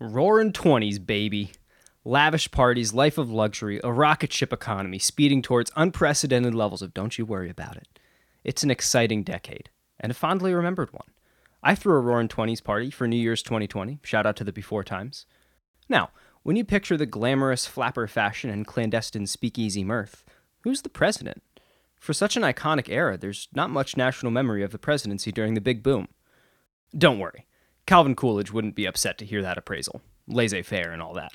Roaring 20s, baby. Lavish parties, life of luxury, a rocket ship economy speeding towards unprecedented levels of don't you worry about it. It's an exciting decade, and a fondly remembered one. I threw a Roaring 20s party for New Year's 2020. Shout out to the before times. Now, when you picture the glamorous flapper fashion and clandestine speakeasy mirth, who's the president? For such an iconic era, there's not much national memory of the presidency during the big boom. Don't worry, Calvin Coolidge wouldn't be upset to hear that appraisal. Laissez faire and all that.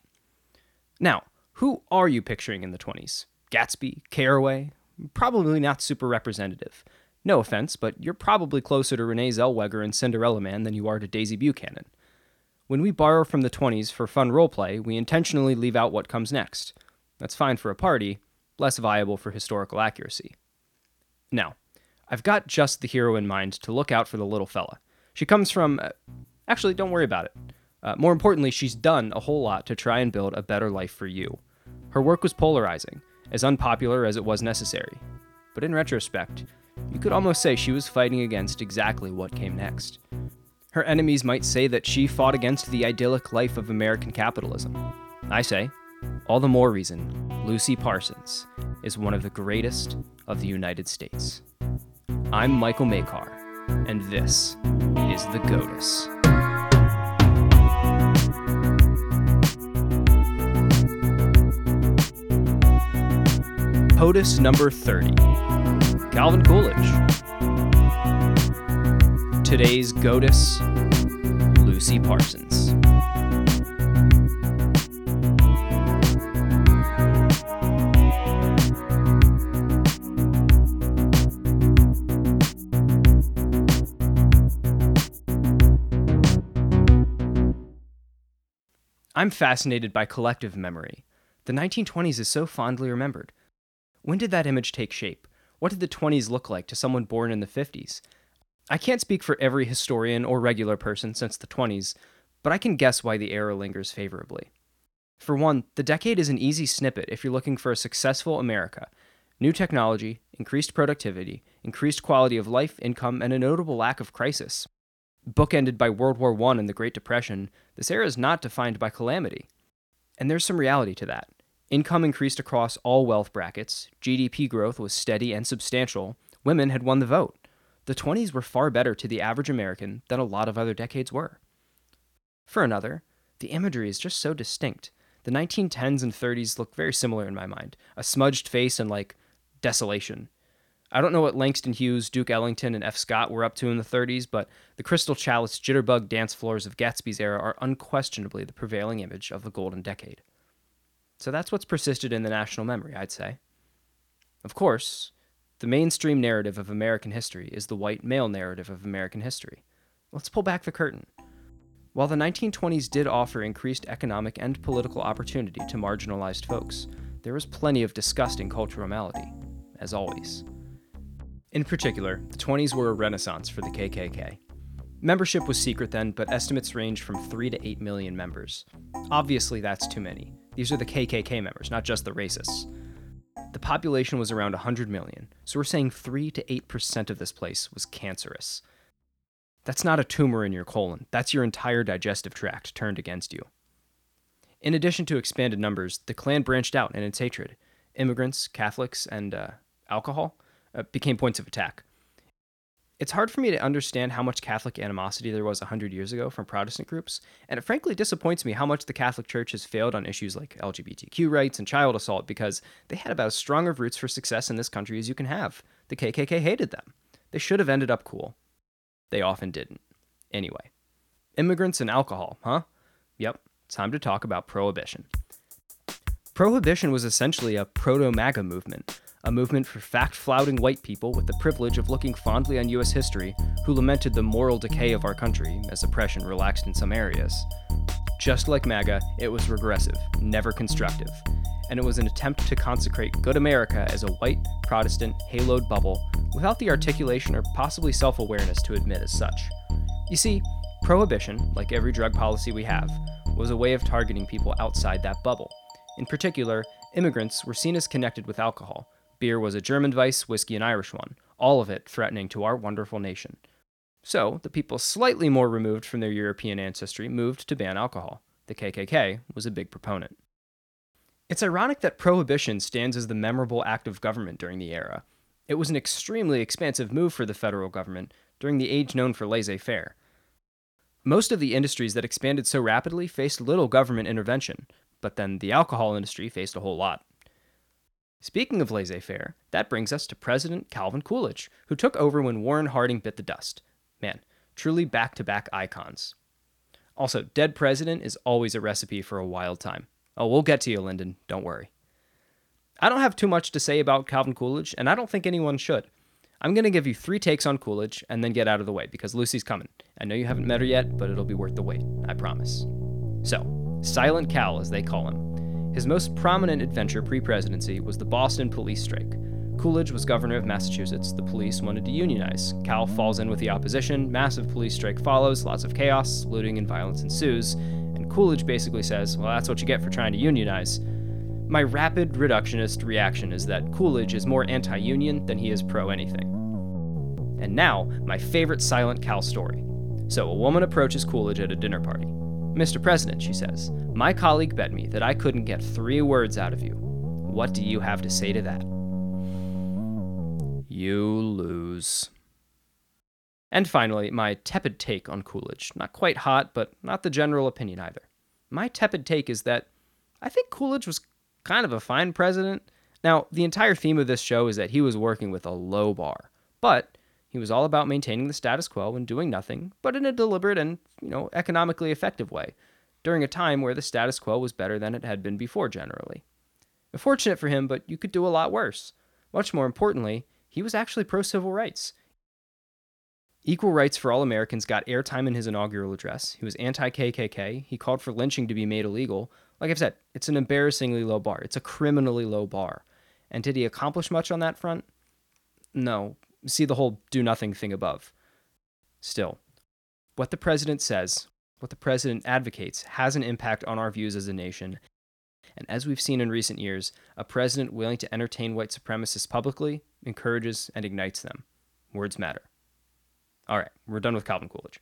Now, who are you picturing in the 20s? Gatsby? Carraway? Probably not super representative. No offense, but you're probably closer to Renee Zellweger and Cinderella Man than you are to Daisy Buchanan. When we borrow from the 20s for fun roleplay, we intentionally leave out what comes next. That's fine for a party, less viable for historical accuracy. Now, I've got just the hero in mind to look out for the little fella. She comes from. Uh, Actually, don't worry about it. Uh, more importantly, she's done a whole lot to try and build a better life for you. Her work was polarizing, as unpopular as it was necessary. But in retrospect, you could almost say she was fighting against exactly what came next. Her enemies might say that she fought against the idyllic life of American capitalism. I say, all the more reason Lucy Parsons is one of the greatest of the United States. I'm Michael Makar, and this is The GOTUS. POTUS number 30 Calvin Coolidge. Today's GOTUS, Lucy Parsons. I'm fascinated by collective memory. The 1920s is so fondly remembered. When did that image take shape? What did the 20s look like to someone born in the 50s? I can't speak for every historian or regular person since the 20s, but I can guess why the era lingers favorably. For one, the decade is an easy snippet if you're looking for a successful America. New technology, increased productivity, increased quality of life, income, and a notable lack of crisis. Bookended by World War I and the Great Depression, this era is not defined by calamity. And there's some reality to that. Income increased across all wealth brackets, GDP growth was steady and substantial, women had won the vote. The 20s were far better to the average American than a lot of other decades were. For another, the imagery is just so distinct. The 1910s and 30s look very similar in my mind a smudged face and like desolation. I don't know what Langston Hughes, Duke Ellington, and F. Scott were up to in the 30s, but the crystal chalice jitterbug dance floors of Gatsby's era are unquestionably the prevailing image of the golden decade. So that's what's persisted in the national memory, I'd say. Of course, the mainstream narrative of American history is the white male narrative of American history. Let's pull back the curtain. While the 1920s did offer increased economic and political opportunity to marginalized folks, there was plenty of disgusting cultural malady, as always. In particular, the 20s were a renaissance for the KKK. Membership was secret then, but estimates range from 3 to 8 million members. Obviously, that's too many. These are the KKK members, not just the racists. The population was around 100 million, so we're saying 3 to 8% of this place was cancerous. That's not a tumor in your colon, that's your entire digestive tract turned against you. In addition to expanded numbers, the Klan branched out in its hatred. Immigrants, Catholics, and uh, alcohol uh, became points of attack. It's hard for me to understand how much Catholic animosity there was 100 years ago from Protestant groups, and it frankly disappoints me how much the Catholic Church has failed on issues like LGBTQ rights and child assault because they had about as strong of roots for success in this country as you can have. The KKK hated them. They should have ended up cool. They often didn't. Anyway, immigrants and alcohol, huh? Yep, time to talk about prohibition. Prohibition was essentially a proto MAGA movement a movement for fact flouting white people with the privilege of looking fondly on U.S. history who lamented the moral decay of our country as oppression relaxed in some areas. Just like MAGA, it was regressive, never constructive, and it was an attempt to consecrate good America as a white, Protestant, haloed bubble without the articulation or possibly self awareness to admit as such. You see, prohibition, like every drug policy we have, was a way of targeting people outside that bubble. In particular, immigrants were seen as connected with alcohol, Beer was a German vice, whiskey an Irish one, all of it threatening to our wonderful nation. So, the people slightly more removed from their European ancestry moved to ban alcohol. The KKK was a big proponent. It's ironic that prohibition stands as the memorable act of government during the era. It was an extremely expansive move for the federal government during the age known for laissez faire. Most of the industries that expanded so rapidly faced little government intervention, but then the alcohol industry faced a whole lot. Speaking of laissez faire, that brings us to President Calvin Coolidge, who took over when Warren Harding bit the dust. Man, truly back to back icons. Also, dead president is always a recipe for a wild time. Oh, we'll get to you, Lyndon, don't worry. I don't have too much to say about Calvin Coolidge, and I don't think anyone should. I'm going to give you three takes on Coolidge and then get out of the way because Lucy's coming. I know you haven't met her yet, but it'll be worth the wait, I promise. So, Silent Cal, as they call him. His most prominent adventure pre presidency was the Boston police strike. Coolidge was governor of Massachusetts. The police wanted to unionize. Cal falls in with the opposition. Massive police strike follows. Lots of chaos, looting, and violence ensues. And Coolidge basically says, Well, that's what you get for trying to unionize. My rapid reductionist reaction is that Coolidge is more anti union than he is pro anything. And now, my favorite Silent Cal story. So, a woman approaches Coolidge at a dinner party. Mr. President, she says, my colleague bet me that I couldn't get three words out of you. What do you have to say to that? You lose. And finally, my tepid take on Coolidge. Not quite hot, but not the general opinion either. My tepid take is that I think Coolidge was kind of a fine president. Now, the entire theme of this show is that he was working with a low bar, but he was all about maintaining the status quo and doing nothing, but in a deliberate and, you know, economically effective way, during a time where the status quo was better than it had been before generally. Fortunate for him, but you could do a lot worse. Much more importantly, he was actually pro civil rights. Equal rights for all Americans got airtime in his inaugural address. He was anti KKK. He called for lynching to be made illegal. Like I've said, it's an embarrassingly low bar. It's a criminally low bar. And did he accomplish much on that front? No. See the whole do nothing thing above. Still, what the president says, what the president advocates, has an impact on our views as a nation. And as we've seen in recent years, a president willing to entertain white supremacists publicly encourages and ignites them. Words matter. All right, we're done with Calvin Coolidge.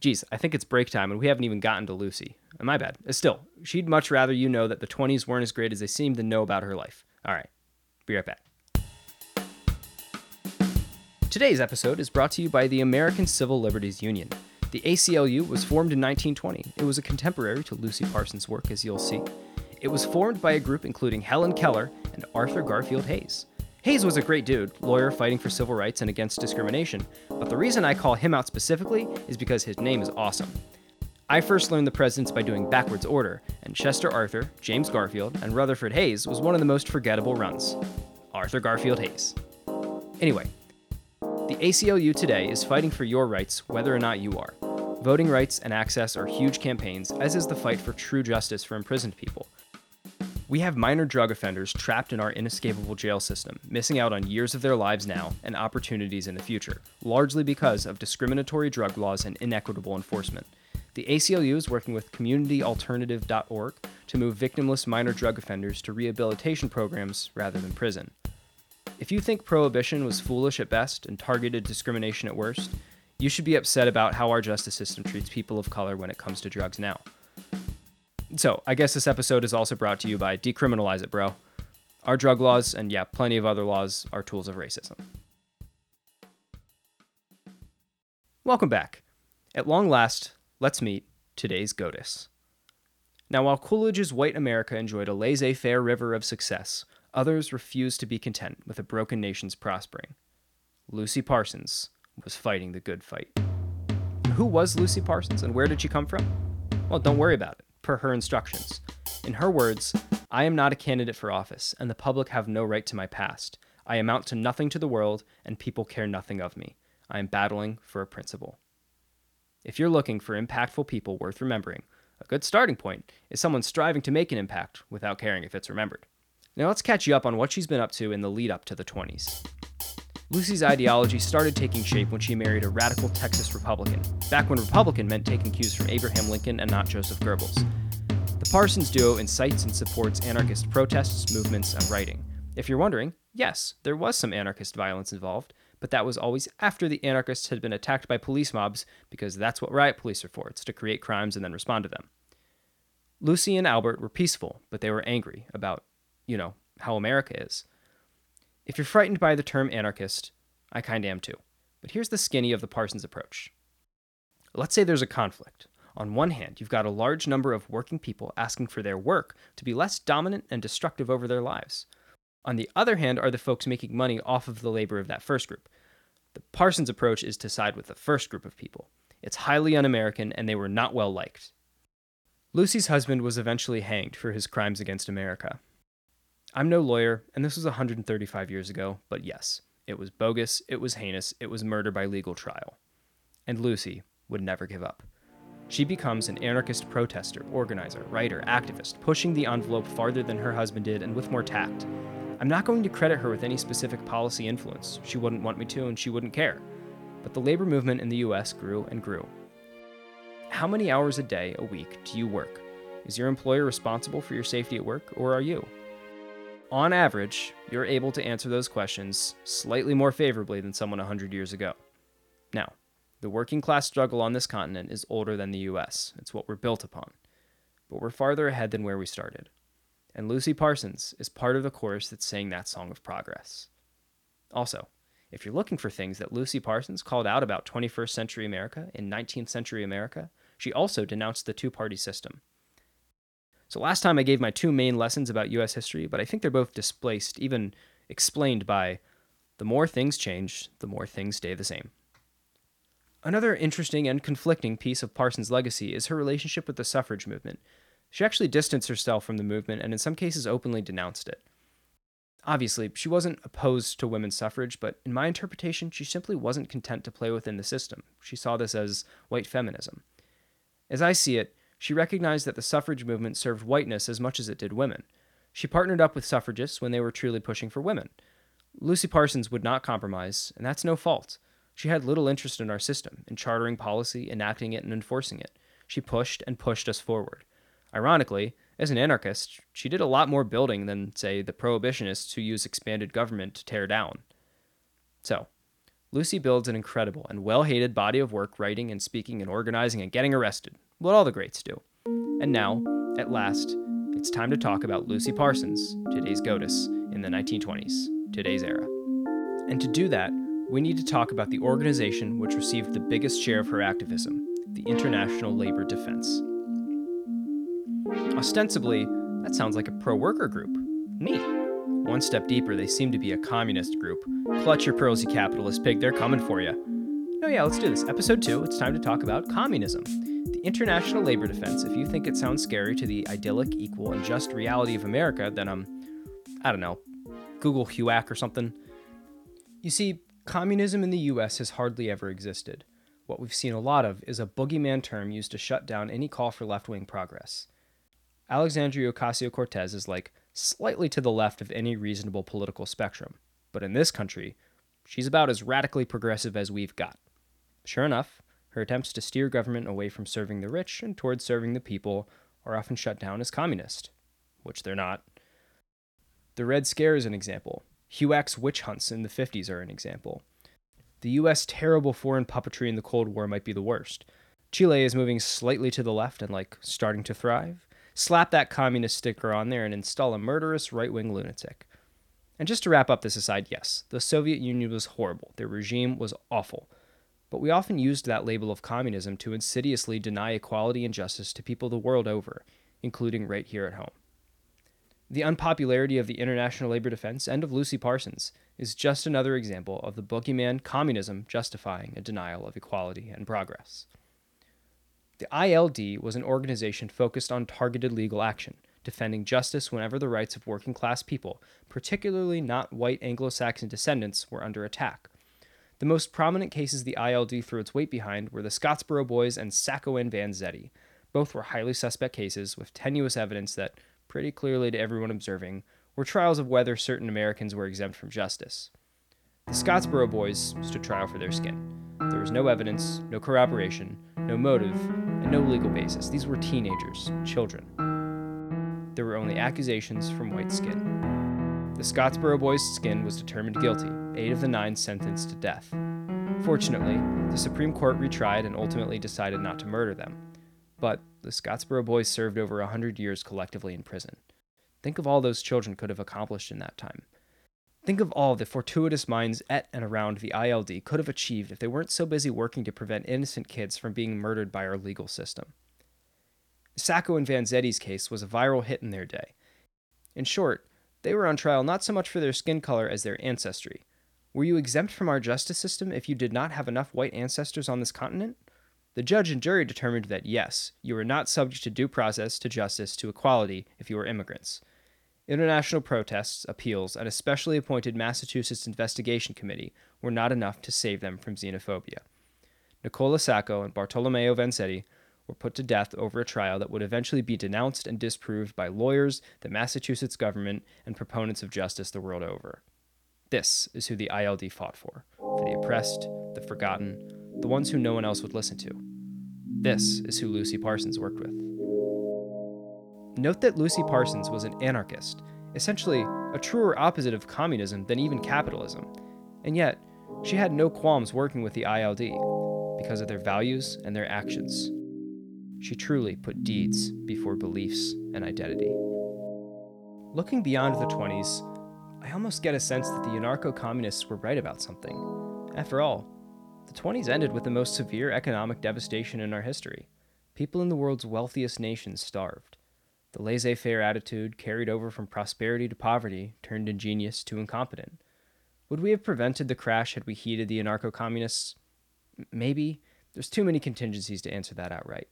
Geez, I think it's break time and we haven't even gotten to Lucy. My bad. Uh, still, she'd much rather you know that the 20s weren't as great as they seemed than know about her life. All right, be right back. Today's episode is brought to you by the American Civil Liberties Union. The ACLU was formed in 1920. It was a contemporary to Lucy Parsons' work, as you'll see. It was formed by a group including Helen Keller and Arthur Garfield Hays. Hays was a great dude, lawyer fighting for civil rights and against discrimination, but the reason I call him out specifically is because his name is awesome. I first learned the presidents by doing backwards order, and Chester Arthur, James Garfield, and Rutherford Hayes was one of the most forgettable runs. Arthur Garfield Hays. Anyway, the ACLU today is fighting for your rights whether or not you are. Voting rights and access are huge campaigns, as is the fight for true justice for imprisoned people. We have minor drug offenders trapped in our inescapable jail system, missing out on years of their lives now and opportunities in the future, largely because of discriminatory drug laws and inequitable enforcement. The ACLU is working with communityalternative.org to move victimless minor drug offenders to rehabilitation programs rather than prison. If you think prohibition was foolish at best and targeted discrimination at worst, you should be upset about how our justice system treats people of color when it comes to drugs now. So, I guess this episode is also brought to you by Decriminalize It, Bro. Our drug laws, and yeah, plenty of other laws, are tools of racism. Welcome back. At long last, let's meet today's GOTUS. Now, while Coolidge's white America enjoyed a laissez faire river of success, others refused to be content with a broken nation's prospering. Lucy Parsons was fighting the good fight. Who was Lucy Parsons and where did she come from? Well, don't worry about it per her instructions. In her words, I am not a candidate for office, and the public have no right to my past. I amount to nothing to the world, and people care nothing of me. I am battling for a principle. If you're looking for impactful people worth remembering, a good starting point is someone striving to make an impact without caring if it's remembered. Now let's catch you up on what she's been up to in the lead up to the 20s. Lucy's ideology started taking shape when she married a radical Texas Republican, back when Republican meant taking cues from Abraham Lincoln and not Joseph Goebbels. The Parsons duo incites and supports anarchist protests, movements, and writing. If you're wondering, yes, there was some anarchist violence involved, but that was always after the anarchists had been attacked by police mobs, because that's what riot police are for it's to create crimes and then respond to them. Lucy and Albert were peaceful, but they were angry about, you know, how America is. If you're frightened by the term anarchist, I kinda am too. But here's the skinny of the Parsons approach. Let's say there's a conflict. On one hand, you've got a large number of working people asking for their work to be less dominant and destructive over their lives. On the other hand, are the folks making money off of the labor of that first group. The Parsons approach is to side with the first group of people. It's highly un American, and they were not well liked. Lucy's husband was eventually hanged for his crimes against America. I'm no lawyer, and this was 135 years ago, but yes, it was bogus, it was heinous, it was murder by legal trial. And Lucy would never give up. She becomes an anarchist protester, organizer, writer, activist, pushing the envelope farther than her husband did and with more tact. I'm not going to credit her with any specific policy influence. She wouldn't want me to, and she wouldn't care. But the labor movement in the US grew and grew. How many hours a day, a week, do you work? Is your employer responsible for your safety at work, or are you? On average, you're able to answer those questions slightly more favorably than someone 100 years ago. Now, the working class struggle on this continent is older than the US. It's what we're built upon. But we're farther ahead than where we started. And Lucy Parsons is part of the chorus that's saying that song of progress. Also, if you're looking for things that Lucy Parsons called out about 21st century America in 19th century America, she also denounced the two party system. So last time I gave my two main lessons about US history, but I think they're both displaced, even explained by the more things change, the more things stay the same. Another interesting and conflicting piece of Parsons' legacy is her relationship with the suffrage movement. She actually distanced herself from the movement and in some cases openly denounced it. Obviously, she wasn't opposed to women's suffrage, but in my interpretation, she simply wasn't content to play within the system. She saw this as white feminism. As I see it, she recognized that the suffrage movement served whiteness as much as it did women. She partnered up with suffragists when they were truly pushing for women. Lucy Parsons would not compromise, and that's no fault. She had little interest in our system, in chartering policy, enacting it, and enforcing it. She pushed and pushed us forward. Ironically, as an anarchist, she did a lot more building than, say, the prohibitionists who use expanded government to tear down. So, Lucy builds an incredible and well hated body of work writing and speaking and organizing and getting arrested, what all the greats do. And now, at last, it's time to talk about Lucy Parsons, today's GOTUS, in the 1920s, today's era. And to do that, we need to talk about the organization which received the biggest share of her activism the International Labor Defense. Ostensibly, that sounds like a pro worker group. Neat. One step deeper, they seem to be a communist group. Clutch your pearls, you capitalist pig, they're coming for you. No, yeah, let's do this. Episode 2, it's time to talk about communism. The International Labor Defense, if you think it sounds scary to the idyllic, equal, and just reality of America, then, um, I don't know, Google HUAC or something. You see, Communism in the US has hardly ever existed. What we've seen a lot of is a boogeyman term used to shut down any call for left wing progress. Alexandria Ocasio Cortez is like slightly to the left of any reasonable political spectrum, but in this country, she's about as radically progressive as we've got. Sure enough, her attempts to steer government away from serving the rich and towards serving the people are often shut down as communist, which they're not. The Red Scare is an example. HUAC's witch hunts in the 50s are an example. The US terrible foreign puppetry in the Cold War might be the worst. Chile is moving slightly to the left and like starting to thrive. Slap that communist sticker on there and install a murderous right wing lunatic. And just to wrap up this aside, yes, the Soviet Union was horrible. Their regime was awful. But we often used that label of communism to insidiously deny equality and justice to people the world over, including right here at home. The unpopularity of the International Labor Defense and of Lucy Parsons is just another example of the boogeyman communism justifying a denial of equality and progress. The ILD was an organization focused on targeted legal action, defending justice whenever the rights of working class people, particularly not white Anglo Saxon descendants, were under attack. The most prominent cases the ILD threw its weight behind were the Scottsboro Boys and Sacco and Vanzetti. Both were highly suspect cases with tenuous evidence that pretty clearly to everyone observing, were trials of whether certain Americans were exempt from justice. The Scottsboro boys stood trial for their skin. There was no evidence, no corroboration, no motive, and no legal basis. These were teenagers, children. There were only accusations from white skin. The Scottsboro boys' skin was determined guilty, eight of the nine sentenced to death. Fortunately, the Supreme Court retried and ultimately decided not to murder them. But the Scottsboro boys served over a hundred years collectively in prison. Think of all those children could have accomplished in that time. Think of all the fortuitous minds at and around the ILD could have achieved if they weren't so busy working to prevent innocent kids from being murdered by our legal system. Sacco and Vanzetti's case was a viral hit in their day. In short, they were on trial not so much for their skin color as their ancestry. Were you exempt from our justice system if you did not have enough white ancestors on this continent? The judge and jury determined that yes, you were not subject to due process, to justice, to equality if you were immigrants. International protests, appeals, and a specially appointed Massachusetts investigation committee were not enough to save them from xenophobia. Nicola Sacco and Bartolomeo Vanzetti were put to death over a trial that would eventually be denounced and disproved by lawyers, the Massachusetts government, and proponents of justice the world over. This is who the ILD fought for for the oppressed, the forgotten, the ones who no one else would listen to. This is who Lucy Parsons worked with. Note that Lucy Parsons was an anarchist, essentially a truer opposite of communism than even capitalism, and yet she had no qualms working with the ILD because of their values and their actions. She truly put deeds before beliefs and identity. Looking beyond the 20s, I almost get a sense that the anarcho communists were right about something. After all, the 20s ended with the most severe economic devastation in our history. People in the world's wealthiest nations starved. The laissez faire attitude, carried over from prosperity to poverty, turned ingenious to incompetent. Would we have prevented the crash had we heeded the anarcho communists? Maybe. There's too many contingencies to answer that outright.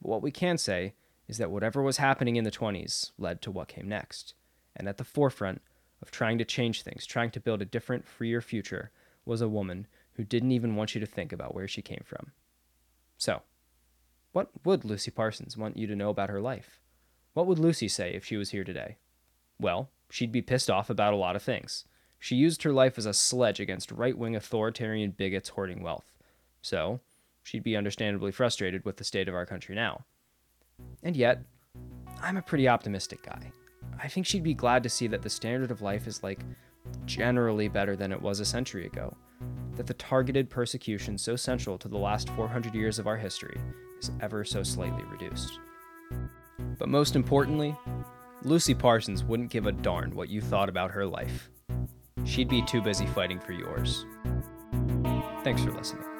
But what we can say is that whatever was happening in the 20s led to what came next. And at the forefront of trying to change things, trying to build a different, freer future, was a woman who didn't even want you to think about where she came from. So, what would Lucy Parsons want you to know about her life? What would Lucy say if she was here today? Well, she'd be pissed off about a lot of things. She used her life as a sledge against right wing authoritarian bigots hoarding wealth. So, she'd be understandably frustrated with the state of our country now. And yet, I'm a pretty optimistic guy. I think she'd be glad to see that the standard of life is like generally better than it was a century ago, that the targeted persecution so central to the last 400 years of our history is ever so slightly reduced. But most importantly, Lucy Parsons wouldn't give a darn what you thought about her life. She'd be too busy fighting for yours. Thanks for listening.